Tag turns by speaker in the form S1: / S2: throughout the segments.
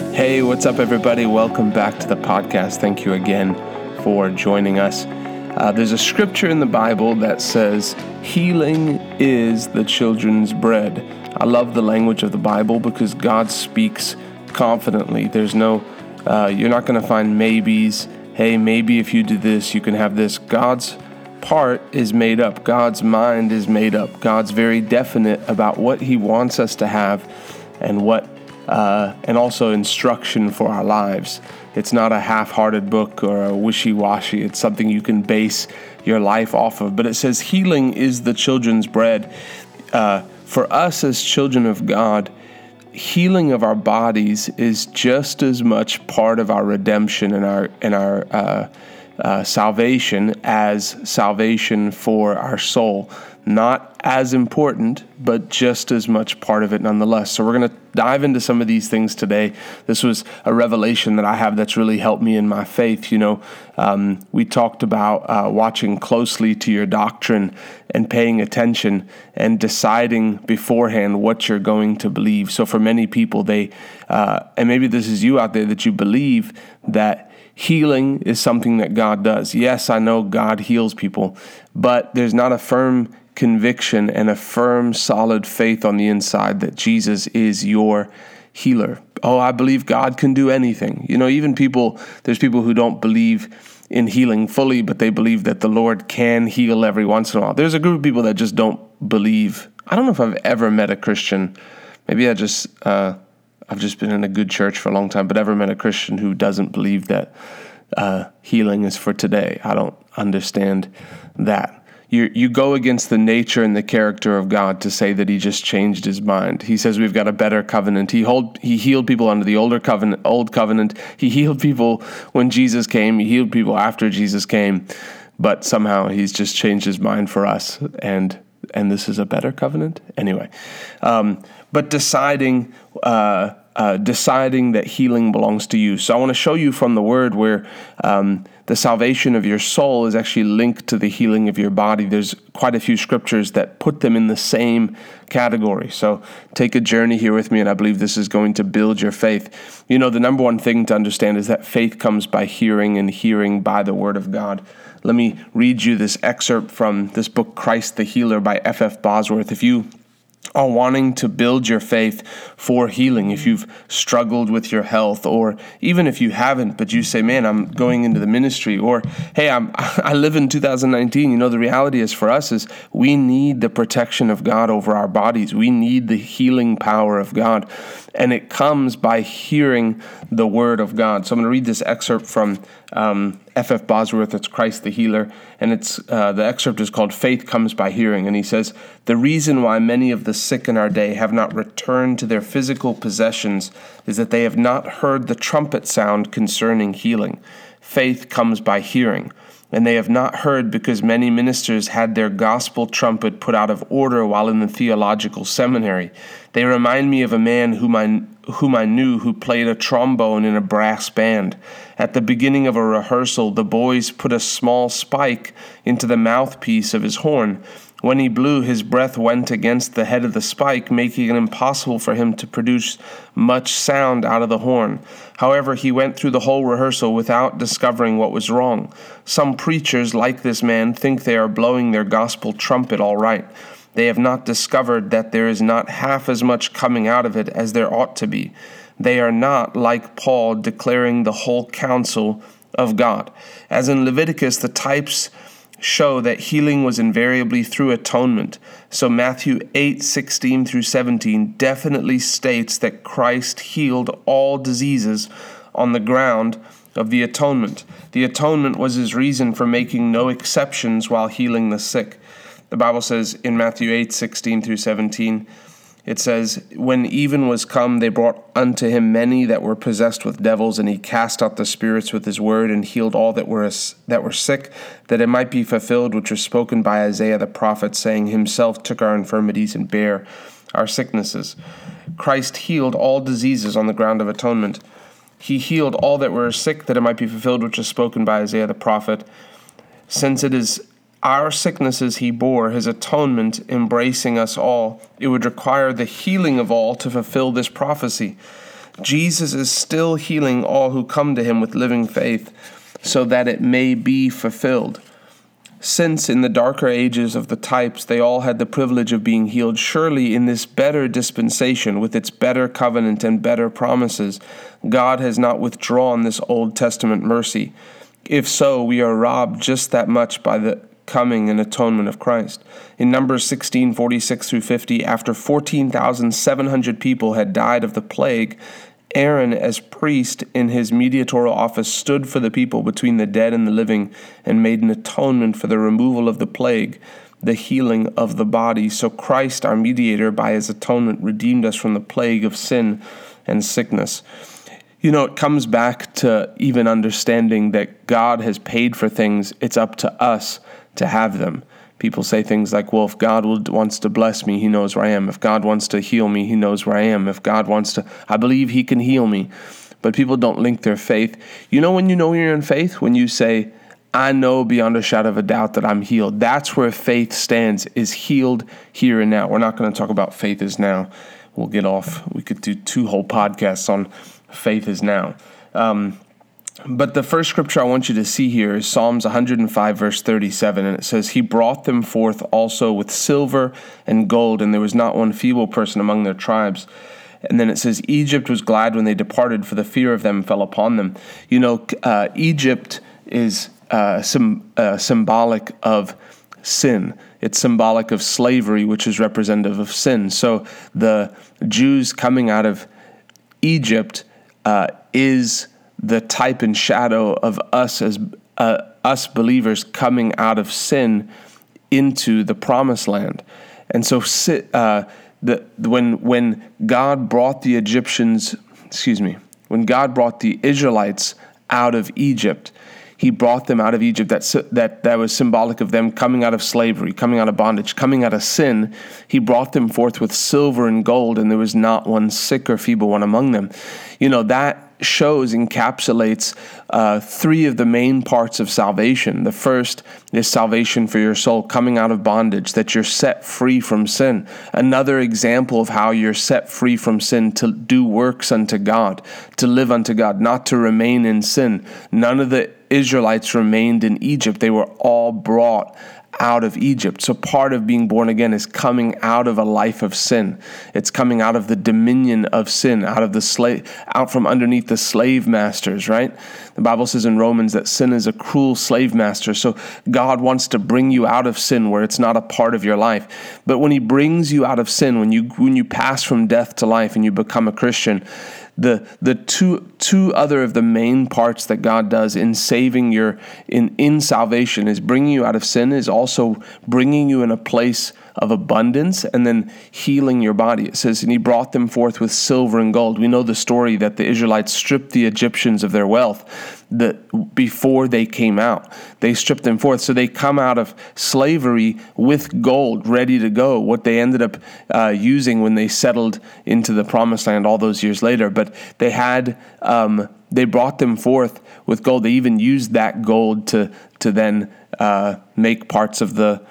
S1: Hey, what's up, everybody? Welcome back to the podcast. Thank you again for joining us. Uh, there's a scripture in the Bible that says, Healing is the children's bread. I love the language of the Bible because God speaks confidently. There's no, uh, you're not going to find maybes. Hey, maybe if you do this, you can have this. God's part is made up, God's mind is made up. God's very definite about what He wants us to have and what uh, and also instruction for our lives. It's not a half hearted book or a wishy washy, it's something you can base your life off of. But it says, Healing is the children's bread. Uh, for us as children of God, healing of our bodies is just as much part of our redemption and our and our uh, uh, salvation as salvation for our soul. Not as important, but just as much part of it nonetheless. So, we're going to dive into some of these things today. This was a revelation that I have that's really helped me in my faith. You know, um, we talked about uh, watching closely to your doctrine and paying attention and deciding beforehand what you're going to believe. So, for many people, they, uh, and maybe this is you out there, that you believe that healing is something that God does. Yes, I know God heals people, but there's not a firm conviction and a firm, solid faith on the inside that Jesus is your healer. Oh, I believe God can do anything. You know, even people, there's people who don't believe in healing fully, but they believe that the Lord can heal every once in a while. There's a group of people that just don't believe. I don't know if I've ever met a Christian. Maybe I just, uh, I've just been in a good church for a long time, but ever met a Christian who doesn't believe that uh, healing is for today. I don't understand that. You, you go against the nature and the character of God to say that He just changed His mind. He says we've got a better covenant. He hold, He healed people under the older covenant, old covenant. He healed people when Jesus came. He healed people after Jesus came, but somehow He's just changed His mind for us, and and this is a better covenant anyway. Um, but deciding. Uh, uh, deciding that healing belongs to you. So I want to show you from the word where um, the salvation of your soul is actually linked to the healing of your body. There's quite a few scriptures that put them in the same category. So take a journey here with me, and I believe this is going to build your faith. You know, the number one thing to understand is that faith comes by hearing, and hearing by the word of God. Let me read you this excerpt from this book, Christ the Healer by F.F. Bosworth. If you are wanting to build your faith for healing, if you've struggled with your health, or even if you haven't, but you say, "Man, I'm going into the ministry," or "Hey, I'm I live in 2019." You know, the reality is for us is we need the protection of God over our bodies. We need the healing power of God, and it comes by hearing the Word of God. So I'm going to read this excerpt from um, F. Bosworth. It's Christ the Healer, and it's uh, the excerpt is called "Faith Comes by Hearing." And he says, "The reason why many of the sick in our day have not returned to their physical possessions is that they have not heard the trumpet sound concerning healing. Faith comes by hearing." And they have not heard because many ministers had their gospel trumpet put out of order while in the theological seminary. They remind me of a man whom I whom I knew who played a trombone in a brass band. At the beginning of a rehearsal, the boys put a small spike into the mouthpiece of his horn. When he blew, his breath went against the head of the spike, making it impossible for him to produce much sound out of the horn. However, he went through the whole rehearsal without discovering what was wrong. Some preachers, like this man, think they are blowing their gospel trumpet all right. They have not discovered that there is not half as much coming out of it as there ought to be. They are not, like Paul, declaring the whole counsel of God. As in Leviticus, the types show that healing was invariably through atonement. So Matthew 8 16 through 17 definitely states that Christ healed all diseases on the ground of the atonement. The atonement was his reason for making no exceptions while healing the sick. The Bible says in Matthew 8 16 through 17, it says, When even was come, they brought unto him many that were possessed with devils, and he cast out the spirits with his word, and healed all that were, that were sick, that it might be fulfilled which was spoken by Isaiah the prophet, saying, Himself took our infirmities and bare our sicknesses. Christ healed all diseases on the ground of atonement. He healed all that were sick, that it might be fulfilled which was spoken by Isaiah the prophet. Since it is our sicknesses he bore, his atonement embracing us all. It would require the healing of all to fulfill this prophecy. Jesus is still healing all who come to him with living faith so that it may be fulfilled. Since in the darker ages of the types they all had the privilege of being healed, surely in this better dispensation, with its better covenant and better promises, God has not withdrawn this Old Testament mercy. If so, we are robbed just that much by the coming and atonement of Christ. In Numbers 16 46 through 50, after 14,700 people had died of the plague, Aaron, as priest in his mediatorial office, stood for the people between the dead and the living and made an atonement for the removal of the plague, the healing of the body. So Christ, our mediator, by his atonement, redeemed us from the plague of sin and sickness. You know, it comes back to even understanding that God has paid for things, it's up to us to have them. People say things like, well, if God wants to bless me, He knows where I am. If God wants to heal me, He knows where I am. If God wants to, I believe He can heal me. But people don't link their faith. You know when you know you're in faith? When you say, I know beyond a shadow of a doubt that I'm healed. That's where faith stands, is healed here and now. We're not going to talk about faith is now. We'll get off. We could do two whole podcasts on faith is now. Um, but the first scripture I want you to see here is Psalms 105, verse 37, and it says, He brought them forth also with silver and gold, and there was not one feeble person among their tribes. And then it says, Egypt was glad when they departed, for the fear of them fell upon them. You know, uh, Egypt is uh, some, uh, symbolic of sin. It's symbolic of slavery, which is representative of sin. So the Jews coming out of Egypt uh, is the type and shadow of us as uh, us believers coming out of sin into the promised land. And so, uh, the, when when God brought the Egyptians, excuse me, when God brought the Israelites out of Egypt, He brought them out of Egypt. That that that was symbolic of them coming out of slavery, coming out of bondage, coming out of sin. He brought them forth with silver and gold, and there was not one sick or feeble one among them. You know that shows, encapsulates uh, three of the main parts of salvation. The first is salvation for your soul, coming out of bondage, that you're set free from sin. Another example of how you're set free from sin to do works unto God, to live unto God, not to remain in sin. None of the Israelites remained in Egypt, they were all brought out of Egypt. So part of being born again is coming out of a life of sin. It's coming out of the dominion of sin, out of the slave out from underneath the slave masters, right? The Bible says in Romans that sin is a cruel slave master. So God wants to bring you out of sin where it's not a part of your life. But when he brings you out of sin, when you when you pass from death to life and you become a Christian, the the two two other of the main parts that God does in saving your in in salvation is bringing you out of sin is also bringing you in a place of abundance and then healing your body. It says, and he brought them forth with silver and gold. We know the story that the Israelites stripped the Egyptians of their wealth that before they came out. They stripped them forth. So they come out of slavery with gold ready to go, what they ended up uh, using when they settled into the promised land all those years later. But they had. Um, they brought them forth with gold. They even used that gold to to then uh, make parts of the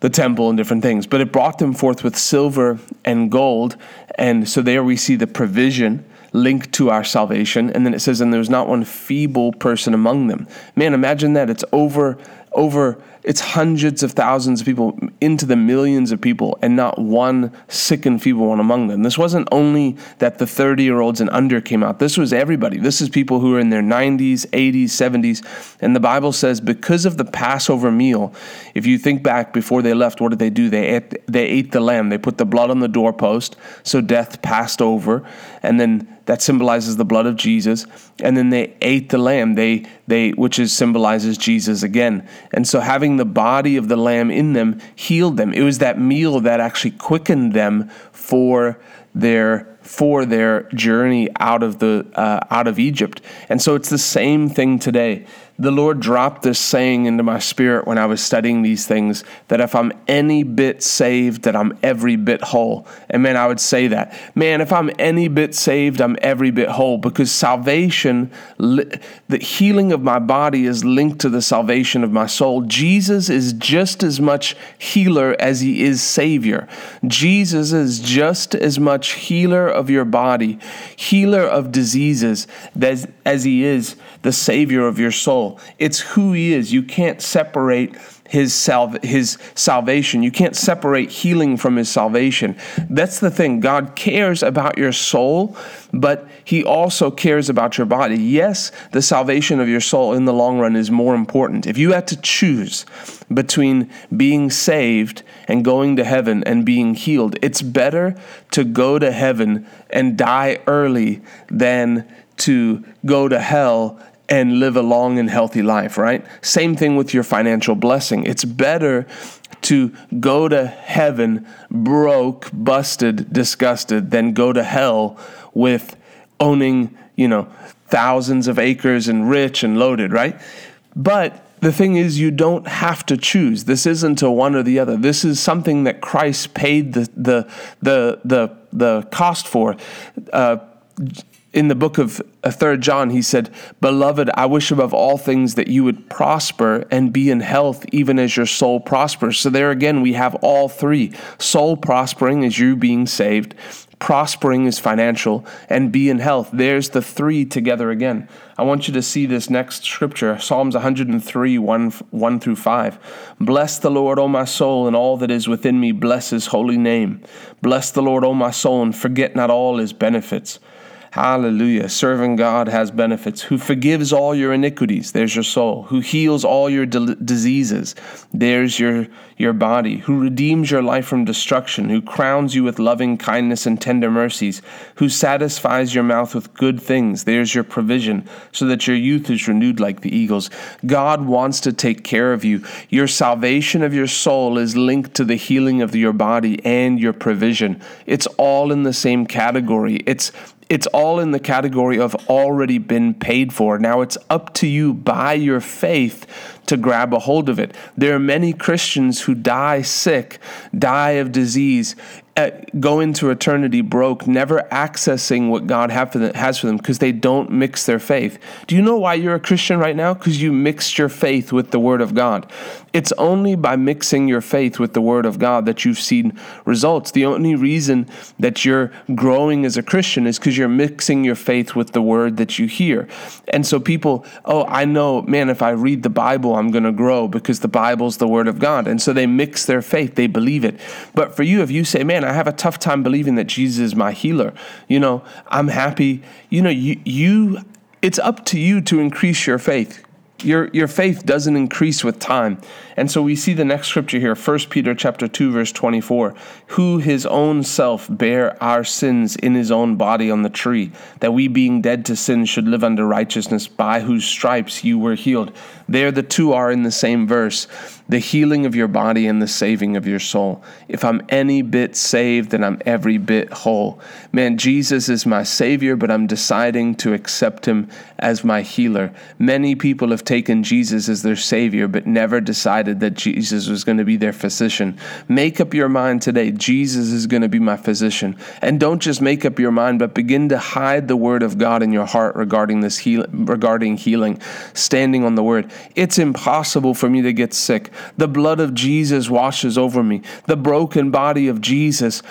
S1: the temple and different things. But it brought them forth with silver and gold. And so there we see the provision linked to our salvation. And then it says, and there's not one feeble person among them. Man, imagine that. It's over over it's hundreds of thousands of people into the millions of people and not one sick and feeble one among them. This wasn't only that the 30 year olds and under came out. This was everybody. This is people who are in their 90s 80s 70s and the bible says because of the passover meal if you think back before they left what did they do? They ate, they ate the lamb. They put the blood on the doorpost so death passed over. And then that symbolizes the blood of Jesus. And then they ate the lamb, they they which is symbolizes Jesus again. And so having the body of the lamb in them healed them. It was that meal that actually quickened them for their for their journey out of the uh, out of Egypt. And so it's the same thing today the Lord dropped this saying into my spirit when I was studying these things that if I'm any bit saved, that I'm every bit whole. And man, I would say that. Man, if I'm any bit saved, I'm every bit whole because salvation, the healing of my body is linked to the salvation of my soul. Jesus is just as much healer as he is savior. Jesus is just as much healer of your body, healer of diseases as, as he is the savior of your soul. It's who he is. You can't separate his salv- his salvation. You can't separate healing from his salvation. That's the thing. God cares about your soul, but he also cares about your body. Yes, the salvation of your soul in the long run is more important. If you had to choose between being saved and going to heaven and being healed, it's better to go to heaven and die early than to go to hell and live a long and healthy life, right? Same thing with your financial blessing. It's better to go to heaven broke, busted, disgusted than go to hell with owning, you know, thousands of acres and rich and loaded, right? But the thing is, you don't have to choose. This isn't a one or the other. This is something that Christ paid the the the the, the cost for. Uh, in the book of uh, third john he said beloved i wish above all things that you would prosper and be in health even as your soul prospers. So there again we have all three. Soul prospering is you being saved. Prospering is financial and be in health. There's the three together again. I want you to see this next scripture psalms 103 1, 1 through 5 bless the lord o my soul and all that is within me. Bless his holy name. Bless the lord o my soul and forget not all his benefits Hallelujah. Serving God has benefits. Who forgives all your iniquities, there's your soul. Who heals all your de- diseases, there's your, your body. Who redeems your life from destruction, who crowns you with loving kindness and tender mercies, who satisfies your mouth with good things, there's your provision, so that your youth is renewed like the eagles. God wants to take care of you. Your salvation of your soul is linked to the healing of your body and your provision. It's all in the same category. It's it's all in the category of already been paid for. Now it's up to you by your faith to grab a hold of it. There are many Christians who die sick, die of disease, go into eternity broke, never accessing what God for them, has for them because they don't mix their faith. Do you know why you're a Christian right now? Because you mixed your faith with the Word of God. It's only by mixing your faith with the Word of God that you've seen results. The only reason that you're growing as a Christian is because you're mixing your faith with the Word that you hear. And so people, oh, I know, man, if I read the Bible, I'm going to grow because the Bible's the Word of God. And so they mix their faith, they believe it. But for you, if you say, man, I have a tough time believing that Jesus is my healer. You know, I'm happy. You know, you you it's up to you to increase your faith. Your your faith doesn't increase with time. And so we see the next scripture here, 1 Peter chapter 2 verse 24, who his own self bare our sins in his own body on the tree, that we being dead to sin should live under righteousness, by whose stripes you were healed. There the two are in the same verse, the healing of your body and the saving of your soul. If I'm any bit saved, then I'm every bit whole. Man, Jesus is my savior, but I'm deciding to accept him as my healer. Many people have taken Jesus as their savior, but never decided that Jesus was going to be their physician. Make up your mind today Jesus is going to be my physician. And don't just make up your mind, but begin to hide the word of God in your heart regarding this heal- regarding healing, standing on the word. It's impossible for me to get sick. The blood of Jesus washes over me. The broken body of Jesus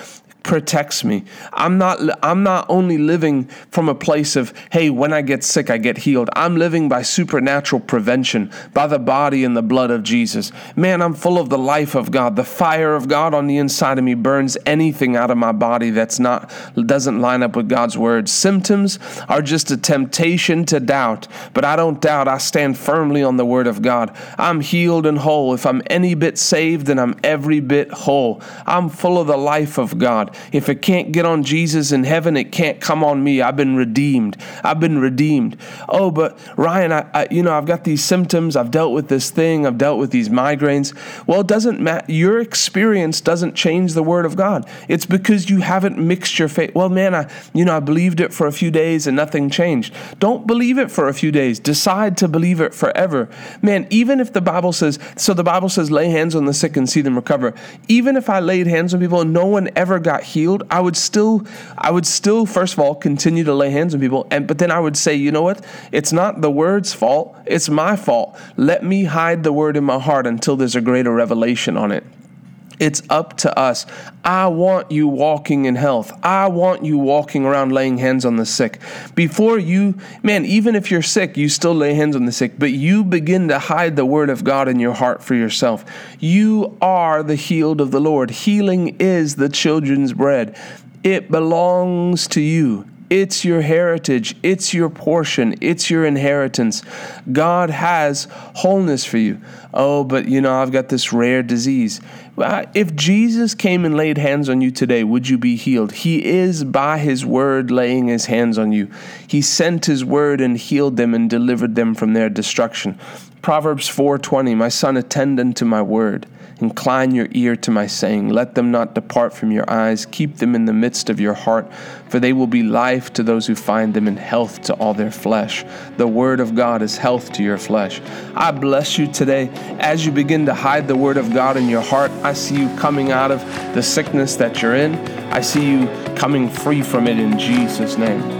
S1: protects me. I'm not I'm not only living from a place of hey, when I get sick I get healed. I'm living by supernatural prevention, by the body and the blood of Jesus. Man, I'm full of the life of God. The fire of God on the inside of me burns anything out of my body that's not doesn't line up with God's word. Symptoms are just a temptation to doubt, but I don't doubt. I stand firmly on the word of God. I'm healed and whole. If I'm any bit saved, then I'm every bit whole. I'm full of the life of God. If it can't get on Jesus in heaven, it can't come on me. I've been redeemed. I've been redeemed. Oh, but Ryan, I, I you know, I've got these symptoms. I've dealt with this thing. I've dealt with these migraines. Well, it doesn't matter. Your experience doesn't change the word of God. It's because you haven't mixed your faith. Well, man, I, you know, I believed it for a few days and nothing changed. Don't believe it for a few days. Decide to believe it forever. Man, even if the Bible says, so the Bible says, lay hands on the sick and see them recover. Even if I laid hands on people and no one ever got healed, I would still, I would still, first of all, continue to lay hands on people. And but then I would say, you know what? It's not the word's fault. It's my fault. Let me hide the word in my heart until there's a greater revelation on it. It's up to us. I want you walking in health. I want you walking around laying hands on the sick. Before you, man, even if you're sick, you still lay hands on the sick, but you begin to hide the word of God in your heart for yourself. You are the healed of the Lord. Healing is the children's bread, it belongs to you. It's your heritage. It's your portion. It's your inheritance. God has wholeness for you. Oh, but you know, I've got this rare disease. Uh, if Jesus came and laid hands on you today, would you be healed? He is by his word laying his hands on you. He sent his word and healed them and delivered them from their destruction. Proverbs 4:20 My son attend unto my word Incline your ear to my saying. Let them not depart from your eyes. Keep them in the midst of your heart, for they will be life to those who find them and health to all their flesh. The word of God is health to your flesh. I bless you today. As you begin to hide the word of God in your heart, I see you coming out of the sickness that you're in. I see you coming free from it in Jesus' name.